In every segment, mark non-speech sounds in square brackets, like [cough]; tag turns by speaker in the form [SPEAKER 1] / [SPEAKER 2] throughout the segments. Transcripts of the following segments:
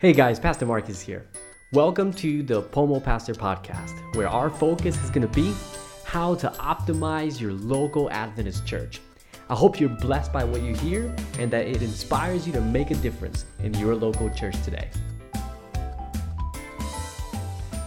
[SPEAKER 1] Hey guys, Pastor Marcus here. Welcome to the Pomo Pastor Podcast, where our focus is going to be how to optimize your local Adventist church. I hope you're blessed by what you hear and that it inspires you to make a difference in your local church today.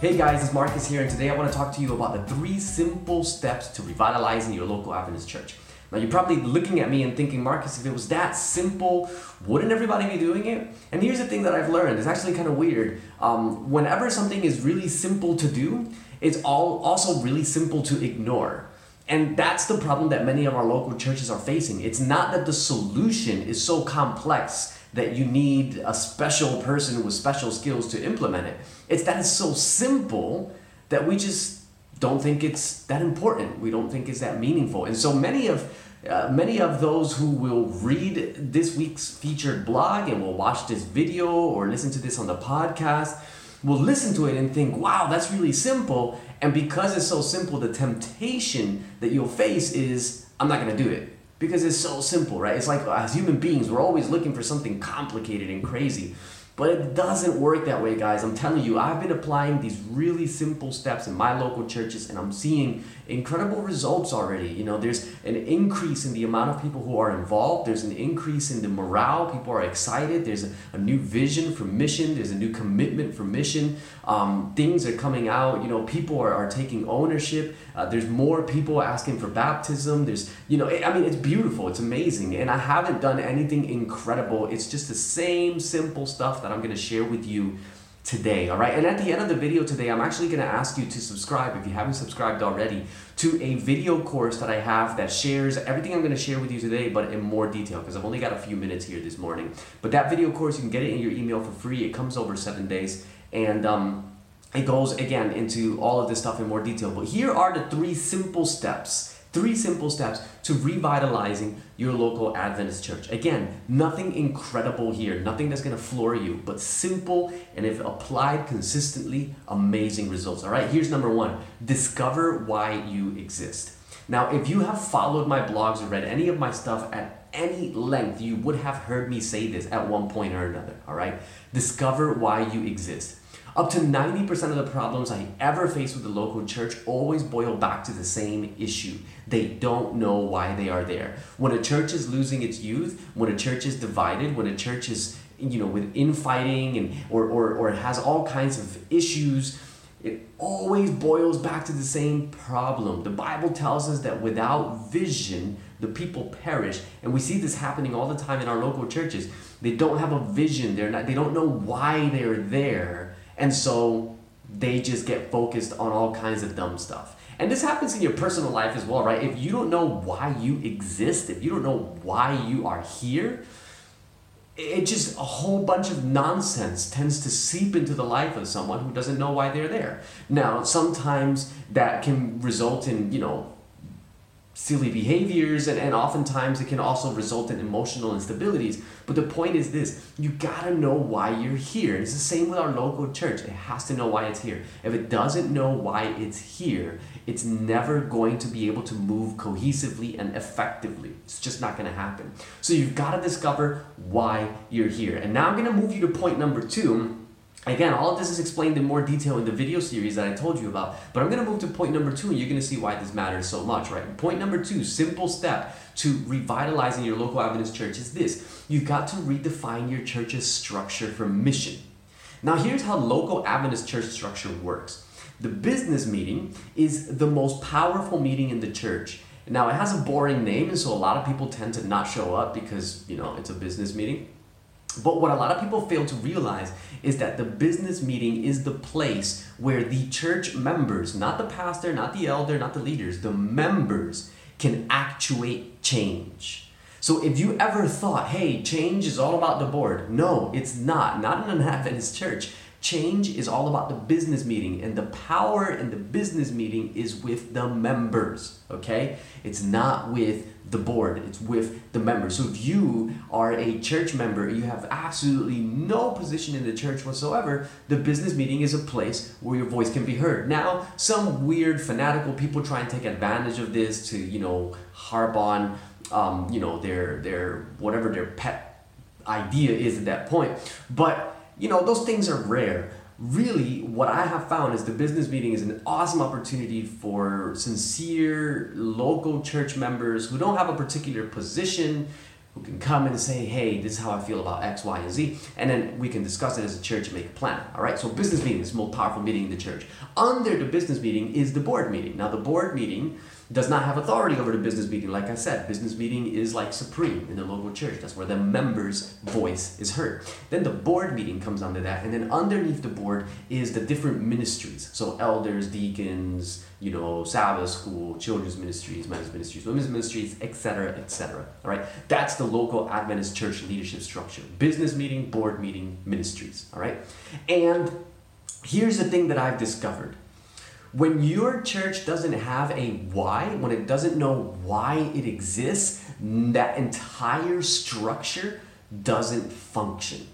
[SPEAKER 2] Hey guys, it's Marcus here, and today I want to talk to you about the three simple steps to revitalizing your local Adventist church. Now, you're probably looking at me and thinking, Marcus, if it was that simple, wouldn't everybody be doing it? And here's the thing that I've learned it's actually kind of weird. Um, whenever something is really simple to do, it's all also really simple to ignore. And that's the problem that many of our local churches are facing. It's not that the solution is so complex that you need a special person with special skills to implement it. It's that it's so simple that we just don't think it's that important. We don't think it's that meaningful. And so many of uh, many of those who will read this week's featured blog and will watch this video or listen to this on the podcast will listen to it and think, wow, that's really simple. And because it's so simple, the temptation that you'll face is, I'm not going to do it. Because it's so simple, right? It's like as human beings, we're always looking for something complicated and crazy. But it doesn't work that way, guys. I'm telling you, I've been applying these really simple steps in my local churches and I'm seeing incredible results already. You know, there's an increase in the amount of people who are involved, there's an increase in the morale. People are excited, there's a, a new vision for mission, there's a new commitment for mission. Um, things are coming out, you know, people are, are taking ownership. Uh, there's more people asking for baptism. There's, you know, I mean, it's beautiful, it's amazing. And I haven't done anything incredible, it's just the same simple stuff that I'm going to share with you today, all right? And at the end of the video today, I'm actually going to ask you to subscribe if you haven't subscribed already to a video course that I have that shares everything I'm going to share with you today, but in more detail because I've only got a few minutes here this morning. But that video course, you can get it in your email for free. It comes over seven days, and um, it goes again into all of this stuff in more detail. But here are the three simple steps Three simple steps to revitalizing your local Adventist church. Again, nothing incredible here, nothing that's going to floor you, but simple and if applied consistently, amazing results. All right, here's number one discover why you exist. Now, if you have followed my blogs or read any of my stuff at any length, you would have heard me say this at one point or another. All right, discover why you exist. Up to 90% of the problems I ever face with the local church always boil back to the same issue. They don't know why they are there. When a church is losing its youth, when a church is divided, when a church is, you know, with infighting and or, or, or has all kinds of issues, it always boils back to the same problem. The Bible tells us that without vision, the people perish. And we see this happening all the time in our local churches. They don't have a vision. They're not they don't know why they're there and so they just get focused on all kinds of dumb stuff. And this happens in your personal life as well, right? If you don't know why you exist, if you don't know why you are here, it just a whole bunch of nonsense tends to seep into the life of someone who doesn't know why they're there. Now, sometimes that can result in, you know, silly behaviors and, and oftentimes it can also result in emotional instabilities. But the point is this you gotta know why you're here. It's the same with our local church. It has to know why it's here. If it doesn't know why it's here it's never going to be able to move cohesively and effectively. It's just not to happen. So you've got to discover why you're here. And now i'm to move you to point number two Again, all of this is explained in more detail in the video series that I told you about, but I'm to move to point number two and you're to see why this matters so much, right? Point number two, simple step to revitalizing your local Adventist church is this. You've got to redefine your church's structure for mission. Now, here's how local Adventist church structure works. The business meeting is the most powerful meeting in the church. Now, it has a boring name, and so a lot of people tend to not show up because, you know, it's a business meeting. But what a lot of people fail to realize is that the business meeting is the place where the church members, not the pastor, not the elder, not the leaders, the members can actuate change. So if you ever thought, hey, change is all about the board, no, it's not. Not in an Adventist church. Change is all about the business meeting, and the power in the business meeting is with the members, okay? It's not with the board, it's with the members. So if you are a church member, you have absolutely no position in the church whatsoever, the business meeting is a place where your voice can be heard. Now, some weird fanatical people try and take advantage of this to, you know, harp on, um, you know, their, their, whatever their pet idea is at that point. But you know, those things are rare. Really, what I have found is the business meeting is an awesome opportunity for sincere local church members who don't have a particular position, who can come and say, hey, this is how I feel about X, Y, and Z, and then we can discuss it as a church and make a plan. All right, so business meeting is the most powerful meeting in the church. Under the business meeting is the board meeting. Now, the board meeting does not have authority over the business meeting. Like I said, business meeting is like supreme in the local church. That's where the members' voice is heard. Then the board meeting comes under that, and then underneath the board is the different ministries. So elders, deacons, you know, Sabbath school, children's ministries, men's ministries, women's ministries, etc., etc. All right, that's the local Adventist church leadership structure: business meeting, board meeting, ministries. All right, and here's the thing that I've discovered when your church doesn't have a why, when it doesn't know why it exists, that entire structure doesn't function.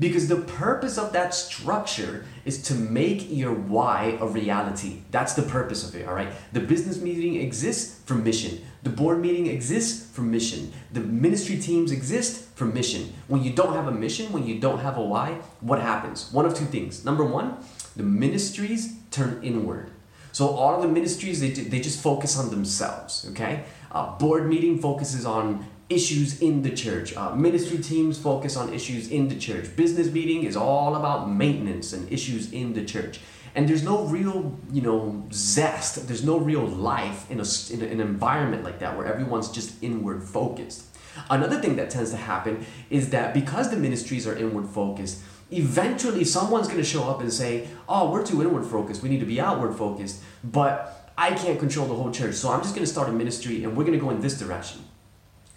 [SPEAKER 2] Because the purpose of that structure is to make your why a reality. That's the purpose of it, all right? The business meeting exists for mission. The board meeting exists for mission. The ministry teams exist for mission. When you don't have a mission, when you don't have a why, what happens? One of two things. Number one, the ministries turn inward. So all of the ministries, they, they just focus on themselves, okay? Uh, board meeting focuses on issues in the church. Uh, ministry teams focus on issues in the church. Business meeting is all about maintenance and issues in the church. And there's no real, you know, zest. There's no real life in, a, in, a, in an environment like that where everyone's just inward focused. Another thing that tends to happen is that because the ministries are inward focused, eventually someone's going to show up and say, "Oh, we're too inward focused. We need to be outward focused." But I can't control the whole church, so I'm just going to start a ministry and we're going to go in this direction.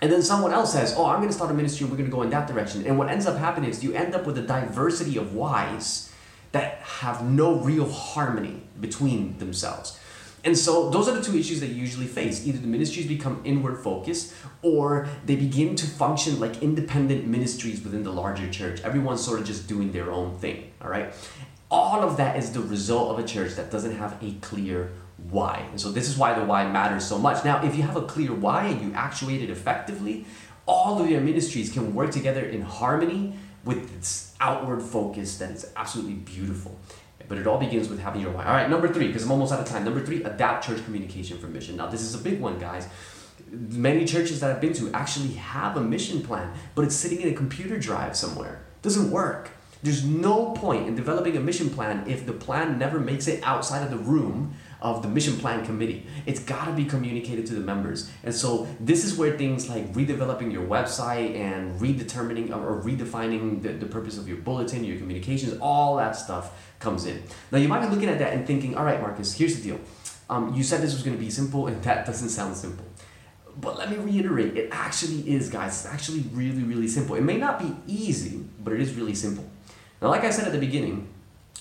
[SPEAKER 2] And then someone else says, "Oh, I'm going to start a ministry and we're going to go in that direction." And what ends up happening is you end up with a diversity of whys that have no real harmony between themselves. And so those are the two issues that you usually face. Either the ministries become inward focused or they begin to function like independent ministries within the larger church. Everyone's sort of just doing their own thing, all right? All of that is the result of a church that doesn't have a clear why. And so this is why the why matters so much. Now, if you have a clear why and you actuate it effectively, all of your ministries can work together in harmony with this outward focus that is absolutely beautiful. But it all begins with having your why. All right, number three, because I'm almost out of time. Number three, adapt church communication for mission. Now, this is a big one, guys. Many churches that I've been to actually have a mission plan, but it's sitting in a computer drive somewhere. It doesn't work. There's no point in developing a mission plan if the plan never makes it outside of the room of the mission plan committee. It's got to be communicated to the members. And so this is where things like redeveloping your website and redetermining or redefining the, the purpose of your bulletin, your communications, all that stuff comes in. Now you might be looking at that and thinking, all right, Marcus, here's the deal. Um, you said this was going to be simple, and [laughs] that doesn't sound simple. But let me reiterate, it actually is, guys. It's actually really, really simple. It may not be easy, but it is really simple. Now, like I said at the beginning,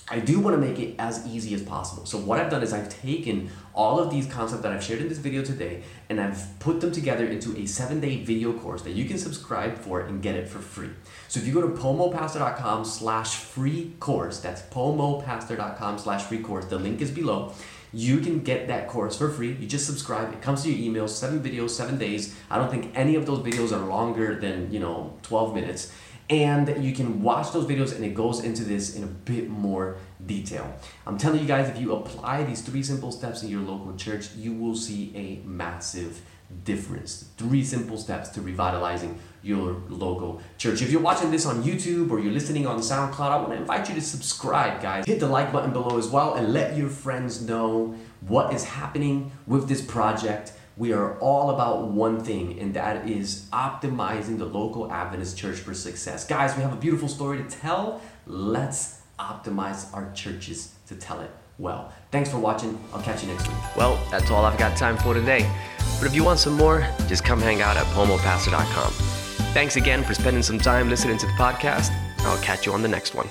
[SPEAKER 2] I do want to make it as easy as possible. So what I've done is I've taken all of these concepts that I've shared in this video today and I've put them together into a seven day video course that you can subscribe for and get it for free. So if you go to pomopastor.com slash free course, that's pomopastor.com slash free course, the link is below. You can get that course for free. You just subscribe. It comes to your email, seven videos, seven days. I don't think any of those videos are longer than, you know, 12 minutes and you can watch those videos and it goes into this in a bit more detail. I'm telling you guys, if you apply these three simple steps in your local church, you will see a massive difference. Three simple steps to revitalizing your local church. If you're watching this on YouTube or you're listening on SoundCloud, I want to invite you to subscribe, guys. Hit the like button below as well and let your friends know what is happening with this project we are all about one thing, and that is optimizing the local Adventist church for success. Guys, we have a beautiful story to tell. Let's optimize our churches to tell it well. Thanks for watching. I'll catch you next week.
[SPEAKER 1] Well, that's all I've got time for today. But if you want some more, just come hang out at pomopastor.com. Thanks again for spending some time listening to the podcast. I'll catch you on the next one.